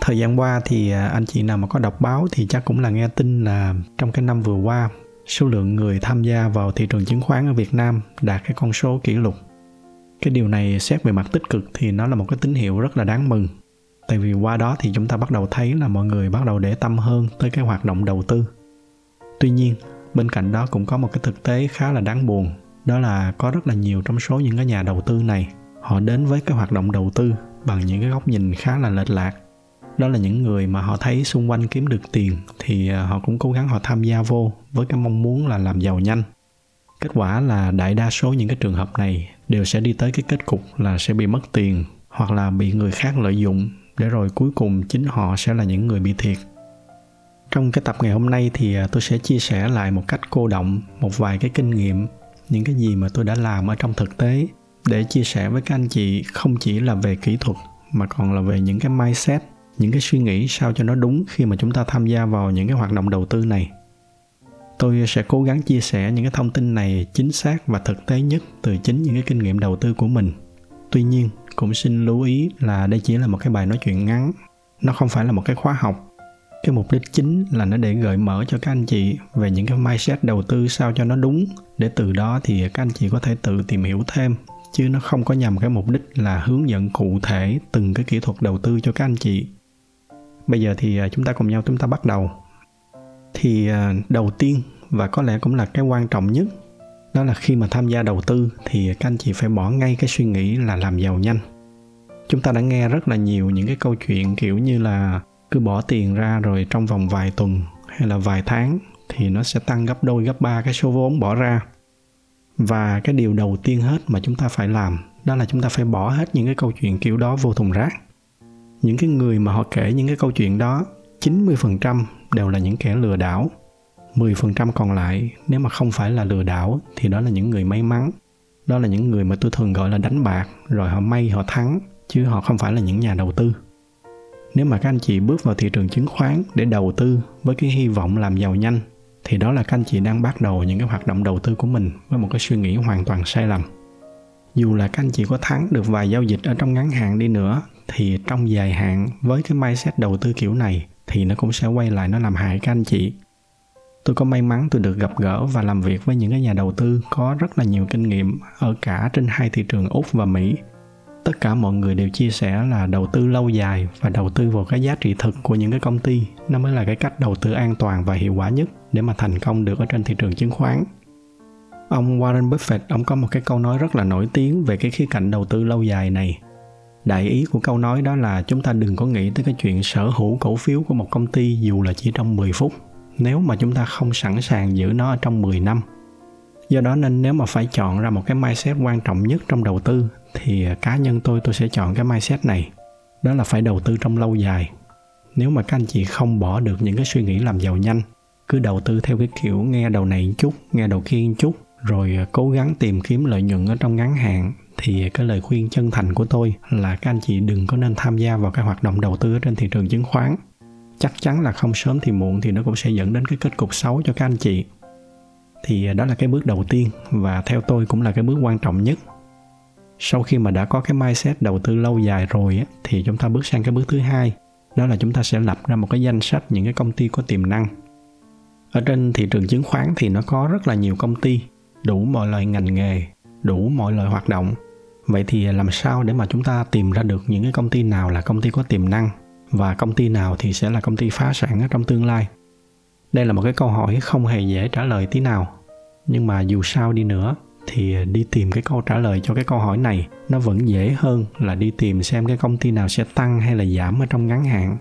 thời gian qua thì à, anh chị nào mà có đọc báo thì chắc cũng là nghe tin là trong cái năm vừa qua số lượng người tham gia vào thị trường chứng khoán ở Việt Nam đạt cái con số kỷ lục. Cái điều này xét về mặt tích cực thì nó là một cái tín hiệu rất là đáng mừng. Tại vì qua đó thì chúng ta bắt đầu thấy là mọi người bắt đầu để tâm hơn tới cái hoạt động đầu tư. Tuy nhiên, bên cạnh đó cũng có một cái thực tế khá là đáng buồn, đó là có rất là nhiều trong số những cái nhà đầu tư này, họ đến với cái hoạt động đầu tư bằng những cái góc nhìn khá là lệch lạc đó là những người mà họ thấy xung quanh kiếm được tiền thì à, họ cũng cố gắng họ tham gia vô với cái mong muốn là làm giàu nhanh. Kết quả là đại đa số những cái trường hợp này đều sẽ đi tới cái kết cục là sẽ bị mất tiền hoặc là bị người khác lợi dụng để rồi cuối cùng chính họ sẽ là những người bị thiệt. Trong cái tập ngày hôm nay thì à, tôi sẽ chia sẻ lại một cách cô động, một vài cái kinh nghiệm, những cái gì mà tôi đã làm ở trong thực tế để chia sẻ với các anh chị không chỉ là về kỹ thuật mà còn là về những cái mindset những cái suy nghĩ sao cho nó đúng khi mà chúng ta tham gia vào những cái hoạt động đầu tư này. Tôi sẽ cố gắng chia sẻ những cái thông tin này chính xác và thực tế nhất từ chính những cái kinh nghiệm đầu tư của mình. Tuy nhiên, cũng xin lưu ý là đây chỉ là một cái bài nói chuyện ngắn. Nó không phải là một cái khóa học. Cái mục đích chính là nó để gợi mở cho các anh chị về những cái mindset đầu tư sao cho nó đúng. Để từ đó thì các anh chị có thể tự tìm hiểu thêm, chứ nó không có nhằm cái mục đích là hướng dẫn cụ thể từng cái kỹ thuật đầu tư cho các anh chị bây giờ thì à, chúng ta cùng nhau chúng ta bắt đầu. Thì à, đầu tiên và có lẽ cũng là cái quan trọng nhất, đó là khi mà tham gia đầu tư thì các anh chị phải bỏ ngay cái suy nghĩ là làm giàu nhanh. Chúng ta đã nghe rất là nhiều những cái câu chuyện kiểu như là cứ bỏ tiền ra rồi trong vòng vài tuần hay là vài tháng thì nó sẽ tăng gấp đôi, gấp ba cái số vốn bỏ ra. Và cái điều đầu tiên hết mà chúng ta phải làm đó là chúng ta phải bỏ hết những cái câu chuyện kiểu đó vô thùng rác những cái người mà họ kể những cái câu chuyện đó 90% đều là những kẻ lừa đảo. 10% còn lại, nếu mà không phải là lừa đảo, thì đó là những người may mắn. Đó là những người mà tôi thường gọi là đánh bạc, rồi họ may, họ thắng, chứ họ không phải là những nhà đầu tư. Nếu mà các anh chị bước vào thị trường chứng khoán để đầu tư với cái hy vọng làm giàu nhanh, thì đó là các anh chị đang bắt đầu những cái hoạt động đầu tư của mình với một cái suy nghĩ hoàn toàn sai lầm. Dù là các anh chị có thắng được vài giao dịch ở trong ngắn hạn đi nữa thì trong dài hạn, với cái mindset đầu tư kiểu này, thì nó cũng sẽ quay lại, nó làm hại các anh chị. Tôi có may mắn tôi được gặp gỡ và làm việc với những cái nhà đầu tư có rất là nhiều kinh nghiệm ở cả trên hai thị trường úc và mỹ. Tất cả mọi người đều chia sẻ là đầu tư lâu dài và đầu tư vào cái giá trị thực của những cái công ty, nó mới là cái cách đầu tư an toàn và hiệu quả nhất để mà thành công được ở trên thị trường chứng khoán. Ông Warren Buffett, ông có một cái câu nói rất là nổi tiếng về cái khía cạnh đầu tư lâu dài này đại ý của câu nói đó là chúng ta đừng có nghĩ tới cái chuyện sở hữu cổ phiếu của một công ty dù là chỉ trong 10 phút nếu mà chúng ta không sẵn sàng giữ nó trong 10 năm. Do đó nên nếu mà phải chọn ra một cái mindset quan trọng nhất trong đầu tư thì cá nhân tôi tôi sẽ chọn cái mindset này. Đó là phải đầu tư trong lâu dài. Nếu mà các anh chị không bỏ được những cái suy nghĩ làm giàu nhanh, cứ đầu tư theo cái kiểu nghe đầu này một chút, nghe đầu kia một chút, rồi à, cố gắng tìm kiếm lợi nhuận ở trong ngắn hạn thì cái lời khuyên chân thành của tôi là các anh chị đừng có nên tham gia vào cái hoạt động đầu tư ở trên thị trường chứng khoán. Chắc chắn là không sớm thì muộn thì nó cũng sẽ dẫn đến cái kết cục xấu cho các anh chị. Thì à, đó là cái bước đầu tiên và theo tôi cũng là cái bước quan trọng nhất. Sau khi mà đã có cái mindset đầu tư lâu dài rồi thì chúng ta bước sang cái bước thứ hai, đó là chúng ta sẽ lập ra một cái danh sách những cái công ty có tiềm năng. Ở trên thị trường chứng khoán thì nó có rất là nhiều công ty đủ mọi loại ngành nghề, đủ mọi loại hoạt động. Vậy thì làm sao để mà chúng ta tìm ra được những cái công ty nào là công ty có tiềm năng và công ty nào thì sẽ là công ty phá sản ở trong tương lai? Đây là một cái câu hỏi không hề dễ trả lời tí nào. Nhưng mà dù sao đi nữa thì đi tìm cái câu trả lời cho cái câu hỏi này nó vẫn dễ hơn là đi tìm xem cái công ty nào sẽ tăng hay là giảm ở trong ngắn hạn.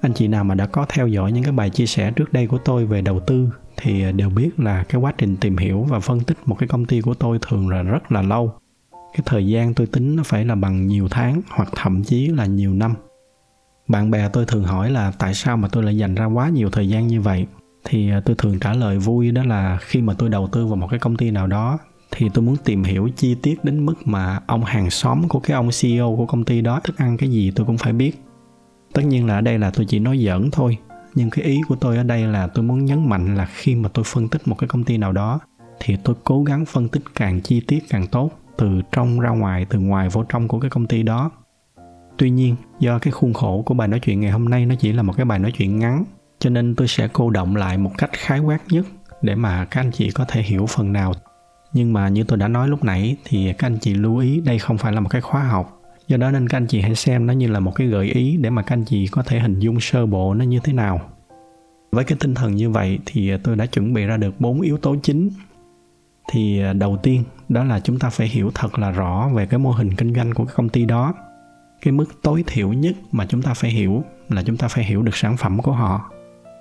Anh chị nào mà đã có theo dõi những cái bài chia sẻ trước đây của tôi về đầu tư thì đều biết là cái quá trình tìm hiểu và phân tích một cái công ty của tôi thường là rất là lâu. Cái thời gian tôi tính nó phải là bằng nhiều tháng hoặc thậm chí là nhiều năm. Bạn bè tôi thường hỏi là tại sao mà tôi lại dành ra quá nhiều thời gian như vậy? Thì à, tôi thường trả lời vui đó là khi mà tôi đầu tư vào một cái công ty nào đó thì tôi muốn tìm hiểu chi tiết đến mức mà ông hàng xóm của cái ông CEO của công ty đó thức ăn cái gì tôi cũng phải biết. Tất nhiên là ở đây là tôi chỉ nói giỡn thôi, nhưng cái ý của tôi ở đây là tôi muốn nhấn mạnh là khi mà tôi phân tích một cái công ty nào đó, thì tôi cố gắng phân tích càng chi tiết càng tốt từ trong ra ngoài, từ ngoài vô trong của cái công ty đó. Tuy nhiên, do cái khuôn khổ của bài nói chuyện ngày hôm nay nó chỉ là một cái bài nói chuyện ngắn, cho nên tôi sẽ cô động lại một cách khái quát nhất để mà các anh chị có thể hiểu phần nào. Nhưng mà như tôi đã nói lúc nãy, thì các anh chị lưu ý đây không phải là một cái khóa học do đó nên các anh chị hãy xem nó như là một cái gợi ý để mà các anh chị có thể hình dung sơ bộ nó như thế nào. Với cái tinh thần như vậy thì tôi đã chuẩn bị ra được bốn yếu tố chính. Thì à, đầu tiên, đó là chúng ta phải hiểu thật là rõ về cái mô hình kinh doanh của cái công ty đó. Cái mức tối thiểu nhất mà chúng ta phải hiểu là chúng ta phải hiểu được sản phẩm của họ.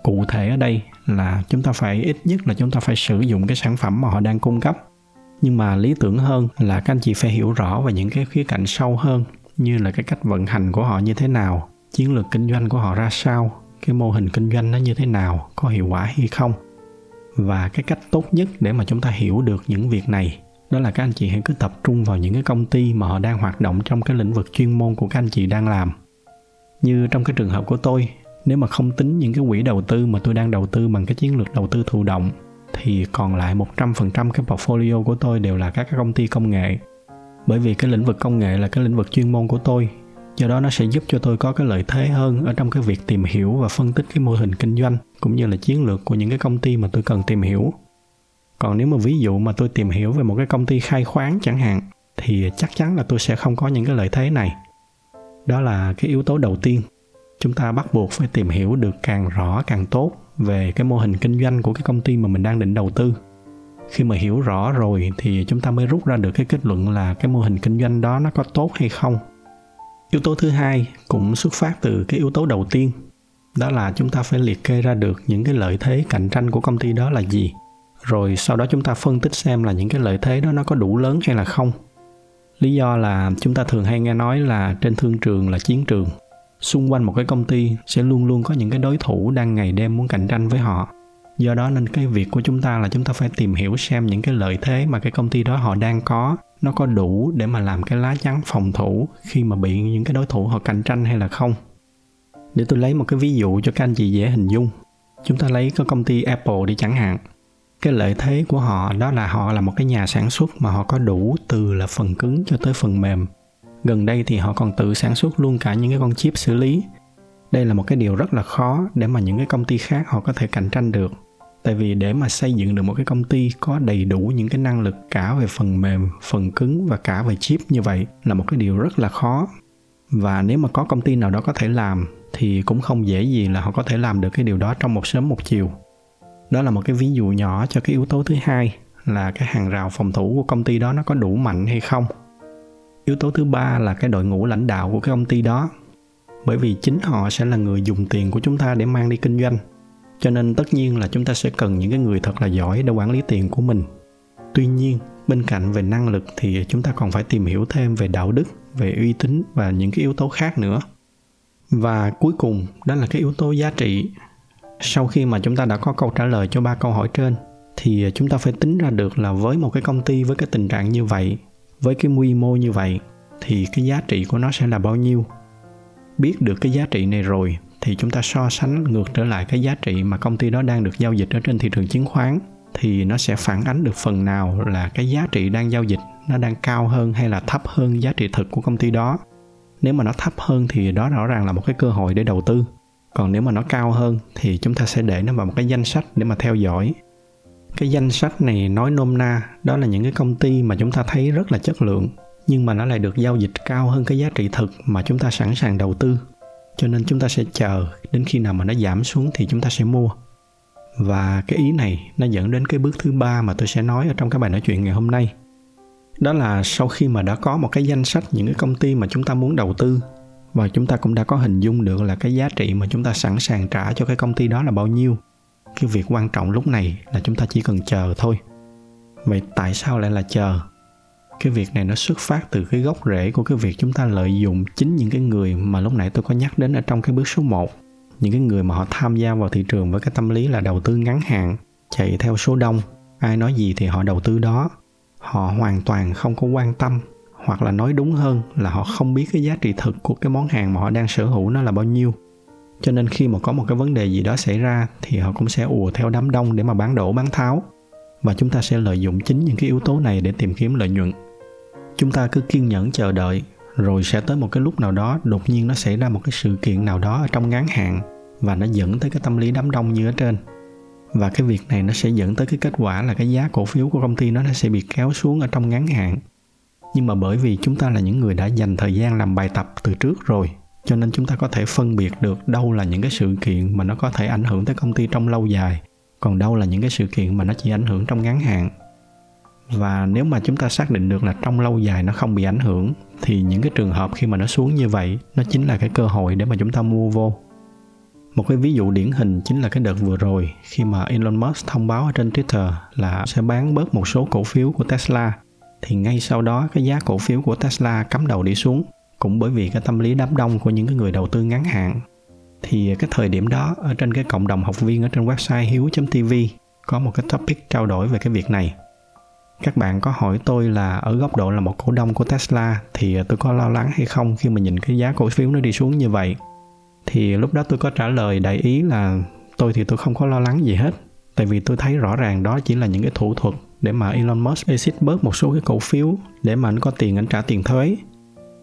Cụ thể ở đây là chúng ta phải, ít nhất là chúng ta phải sử dụng cái sản phẩm mà họ đang cung cấp nhưng mà lý tưởng hơn là các anh chị phải hiểu rõ về những cái khía cạnh sâu hơn, như là cái cách vận hành của họ như thế nào, chiến lược kinh doanh của họ ra sao, cái mô hình kinh doanh nó như thế nào, có hiệu quả hay không. Và cái cách tốt nhất để mà chúng ta hiểu được những việc này, đó là các anh chị hãy cứ tập trung vào những cái công ty mà họ đang hoạt động trong cái lĩnh vực chuyên môn của các anh chị đang làm. Như trong cái trường hợp của tôi, nếu mà không tính những cái quỹ đầu tư mà tôi đang đầu tư bằng cái chiến lược đầu tư thụ động thì còn lại 100% cái portfolio của tôi đều là các công ty công nghệ. Bởi vì cái lĩnh vực công nghệ là cái lĩnh vực chuyên môn của tôi, do đó nó sẽ giúp cho tôi có cái lợi thế hơn ở trong cái việc tìm hiểu và phân tích cái mô hình kinh doanh cũng như là chiến lược của những cái công ty mà tôi cần tìm hiểu. Còn nếu mà ví dụ mà tôi tìm hiểu về một cái công ty khai khoáng chẳng hạn thì chắc chắn là tôi sẽ không có những cái lợi thế này. Đó là cái yếu tố đầu tiên. Chúng ta bắt buộc phải tìm hiểu được càng rõ càng tốt về cái mô hình kinh doanh của cái công ty mà mình đang định đầu tư. Khi mà hiểu rõ rồi thì chúng ta mới rút ra được cái kết luận là cái mô hình kinh doanh đó nó có tốt hay không. Yếu tố thứ hai cũng xuất phát từ cái yếu tố đầu tiên, đó là chúng ta phải liệt kê ra được những cái lợi thế cạnh tranh của công ty đó là gì. Rồi sau đó chúng ta phân tích xem là những cái lợi thế đó nó có đủ lớn hay là không. Lý do là chúng ta thường hay nghe nói là trên thương trường là chiến trường xung quanh một cái công ty sẽ luôn luôn có những cái đối thủ đang ngày đêm muốn cạnh tranh với họ. Do đó nên cái việc của chúng ta là chúng ta phải tìm hiểu xem những cái lợi thế mà cái công ty đó họ đang có, nó có đủ để mà làm cái lá chắn phòng thủ khi mà bị những cái đối thủ họ cạnh tranh hay là không. Để tôi lấy một cái ví dụ cho các anh chị dễ hình dung. Chúng ta lấy cái công ty apple đi chẳng hạn. Cái lợi thế của họ đó là họ là một cái nhà sản xuất mà họ có đủ từ là phần cứng cho tới phần mềm gần đây thì họ còn tự sản xuất luôn cả những cái con chip xử lý. Đây là một cái điều rất là khó để mà những cái công ty khác họ có thể cạnh tranh được. Tại vì để mà xây dựng được một cái công ty có đầy đủ những cái năng lực cả về phần mềm, phần cứng và cả về chip như vậy là một cái điều rất là khó. Và nếu mà có công ty nào đó có thể làm thì cũng không dễ gì là họ có thể làm được cái điều đó trong một sớm một chiều. Đó là một cái ví dụ nhỏ cho cái yếu tố thứ hai là cái hàng rào phòng thủ của công ty đó nó có đủ mạnh hay không yếu tố thứ ba là cái đội ngũ lãnh đạo của cái công ty đó. Bởi vì chính họ sẽ là người dùng tiền của chúng ta để mang đi kinh doanh. Cho nên tất nhiên là chúng ta sẽ cần những cái người thật là giỏi để quản lý tiền của mình. Tuy nhiên, bên cạnh về năng lực thì chúng ta còn phải tìm hiểu thêm về đạo đức, về uy tín và những cái yếu tố khác nữa. Và cuối cùng, đó là cái yếu tố giá trị. Sau khi mà chúng ta đã có câu trả lời cho ba câu hỏi trên, thì chúng ta phải tính ra được là với một cái công ty với cái tình trạng như vậy với cái quy mô như vậy thì cái giá trị của nó sẽ là bao nhiêu? Biết được cái giá trị này rồi thì chúng ta so sánh ngược trở lại cái giá trị mà công ty đó đang được giao dịch ở trên thị trường chứng khoán thì nó sẽ phản ánh được phần nào là cái giá trị đang giao dịch nó đang cao hơn hay là thấp hơn giá trị thực của công ty đó? Nếu mà nó thấp hơn thì đó rõ ràng là một cái cơ hội để đầu tư. Còn nếu mà nó cao hơn thì chúng ta sẽ để nó vào một cái danh sách để mà theo dõi cái danh sách này nói nôm na, đó là những cái công ty mà chúng ta thấy rất là chất lượng, nhưng mà nó lại được giao dịch cao hơn cái giá trị thực mà chúng ta sẵn sàng đầu tư. Cho nên chúng ta sẽ chờ, đến khi nào mà nó giảm xuống thì chúng ta sẽ mua. Và cái ý này nó dẫn đến cái bước thứ ba mà tôi sẽ nói ở trong cái bài nói chuyện ngày hôm nay. Đó là sau khi mà đã có một cái danh sách những cái công ty mà chúng ta muốn đầu tư, và chúng ta cũng đã có hình dung được là cái giá trị mà chúng ta sẵn sàng trả cho cái công ty đó là bao nhiêu cái việc quan trọng lúc này là chúng ta chỉ cần chờ thôi. Vậy tại sao lại là chờ? Cái việc này nó xuất phát từ cái gốc rễ của cái việc chúng ta lợi dụng chính những cái người mà lúc nãy tôi có nhắc đến ở trong cái bước số 1 những cái người mà họ tham gia vào thị trường với cái tâm lý là đầu tư ngắn hạn, chạy theo số đông. Ai nói gì thì họ đầu tư đó. Họ hoàn toàn không có quan tâm, hoặc là nói đúng hơn là họ không biết cái giá trị thực của cái món hàng mà họ đang sở hữu nó là bao nhiêu cho nên khi mà có một cái vấn đề gì đó xảy ra thì họ cũng sẽ ùa theo đám đông để mà bán đổ, bán tháo. Và chúng ta sẽ lợi dụng chính những cái yếu tố này để tìm kiếm lợi nhuận. Chúng ta cứ kiên nhẫn chờ đợi, rồi sẽ tới một cái lúc nào đó đột nhiên nó xảy ra một cái sự kiện nào đó ở trong ngắn hạn và nó dẫn tới cái tâm lý đám đông như ở trên. Và cái việc này nó sẽ dẫn tới cái kết quả là cái giá cổ phiếu của công ty nó nó sẽ bị kéo xuống ở trong ngắn hạn. Nhưng mà bởi vì chúng ta là những người đã dành thời gian làm bài tập từ trước rồi cho nên chúng ta có thể phân biệt được đâu là những cái sự kiện mà nó có thể ảnh hưởng tới công ty trong lâu dài, còn đâu là những cái sự kiện mà nó chỉ ảnh hưởng trong ngắn hạn. Và nếu mà chúng ta xác định được là trong lâu dài nó không bị ảnh hưởng, thì những cái trường hợp khi mà nó xuống như vậy, nó chính là cái cơ hội để mà chúng ta mua vô. Một cái ví dụ điển hình chính là cái đợt vừa rồi khi mà Elon Musk thông báo ở trên Twitter là sẽ bán bớt một số cổ phiếu của Tesla. Thì ngay sau đó, cái giá cổ phiếu của Tesla cắm đầu đi xuống cũng bởi vì cái tâm lý đám đông của những cái người đầu tư ngắn hạn, thì cái thời điểm đó ở trên cái cộng đồng học viên ở trên website hiếu.tv có một cái topic trao đổi về cái việc này. Các bạn có hỏi tôi là ở góc độ là một cổ đông của Tesla thì tôi có lo lắng hay không khi mà nhìn cái giá cổ phiếu nó đi xuống như vậy? Thì lúc đó tôi có trả lời đại ý là tôi thì tôi không có lo lắng gì hết, tại vì tôi thấy rõ ràng đó chỉ là những cái thủ thuật để mà Elon Musk exit bớt một số cái cổ phiếu để mà anh có tiền anh trả tiền thuế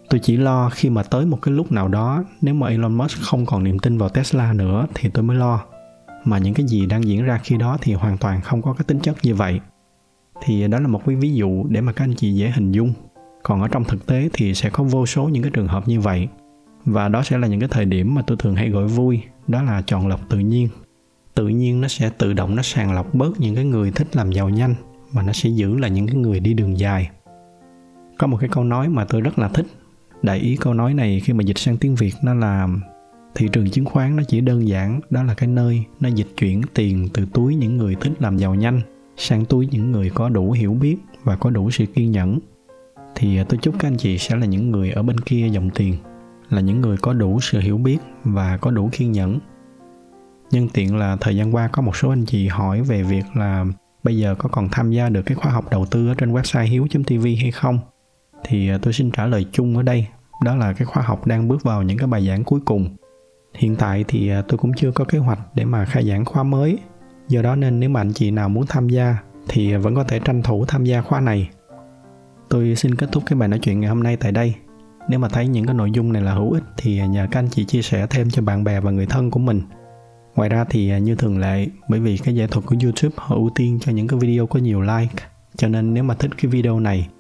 tôi chỉ lo khi mà tới một cái lúc nào đó, nếu mà Elon Musk không còn niềm tin vào Tesla nữa thì tôi mới lo. Mà những cái gì đang diễn ra khi đó thì hoàn toàn không có cái tính chất như vậy. Thì đó là một cái ví dụ để mà các anh chị dễ hình dung. Còn ở trong thực tế thì sẽ có vô số những cái trường hợp như vậy. Và đó sẽ là những cái thời điểm mà tôi thường hay gọi vui, đó là chọn lọc tự nhiên. Tự nhiên nó sẽ tự động nó sàng lọc bớt những cái người thích làm giàu nhanh và nó sẽ giữ là những cái người đi đường dài. Có một cái câu nói mà tôi rất là thích đại ý câu nói này khi mà dịch sang tiếng việt, nó là thị trường chứng khoán nó chỉ đơn giản, đó là cái nơi nó dịch chuyển tiền từ túi những người thích làm giàu nhanh sang túi những người có đủ hiểu biết và có đủ sự kiên nhẫn. Thì à, tôi chúc các anh chị sẽ là những người ở bên kia dòng tiền, là những người có đủ sự hiểu biết và có đủ kiên nhẫn. Nhân tiện là thời gian qua có một số anh chị hỏi về việc là bây giờ có còn tham gia được cái khóa học đầu tư ở trên website hiếu.tv hay không? Thì à, tôi xin trả lời chung ở đây. Đó là cái khóa học đang bước vào những cái bài giảng cuối cùng. Hiện tại thì à, tôi cũng chưa có kế hoạch để mà khai giảng khóa mới. Do đó nên nếu mà anh chị nào muốn tham gia thì à, vẫn có thể tranh thủ tham gia khóa này. Tôi xin kết thúc cái bài nói chuyện ngày hôm nay tại đây. Nếu mà thấy những cái nội dung này là hữu ích thì nhờ các anh chị chia sẻ thêm cho bạn bè và người thân của mình. Ngoài ra thì như thường lệ, bởi vì cái giải thuật của youtube họ ưu tiên cho những cái video có nhiều like, cho nên nếu mà thích cái video này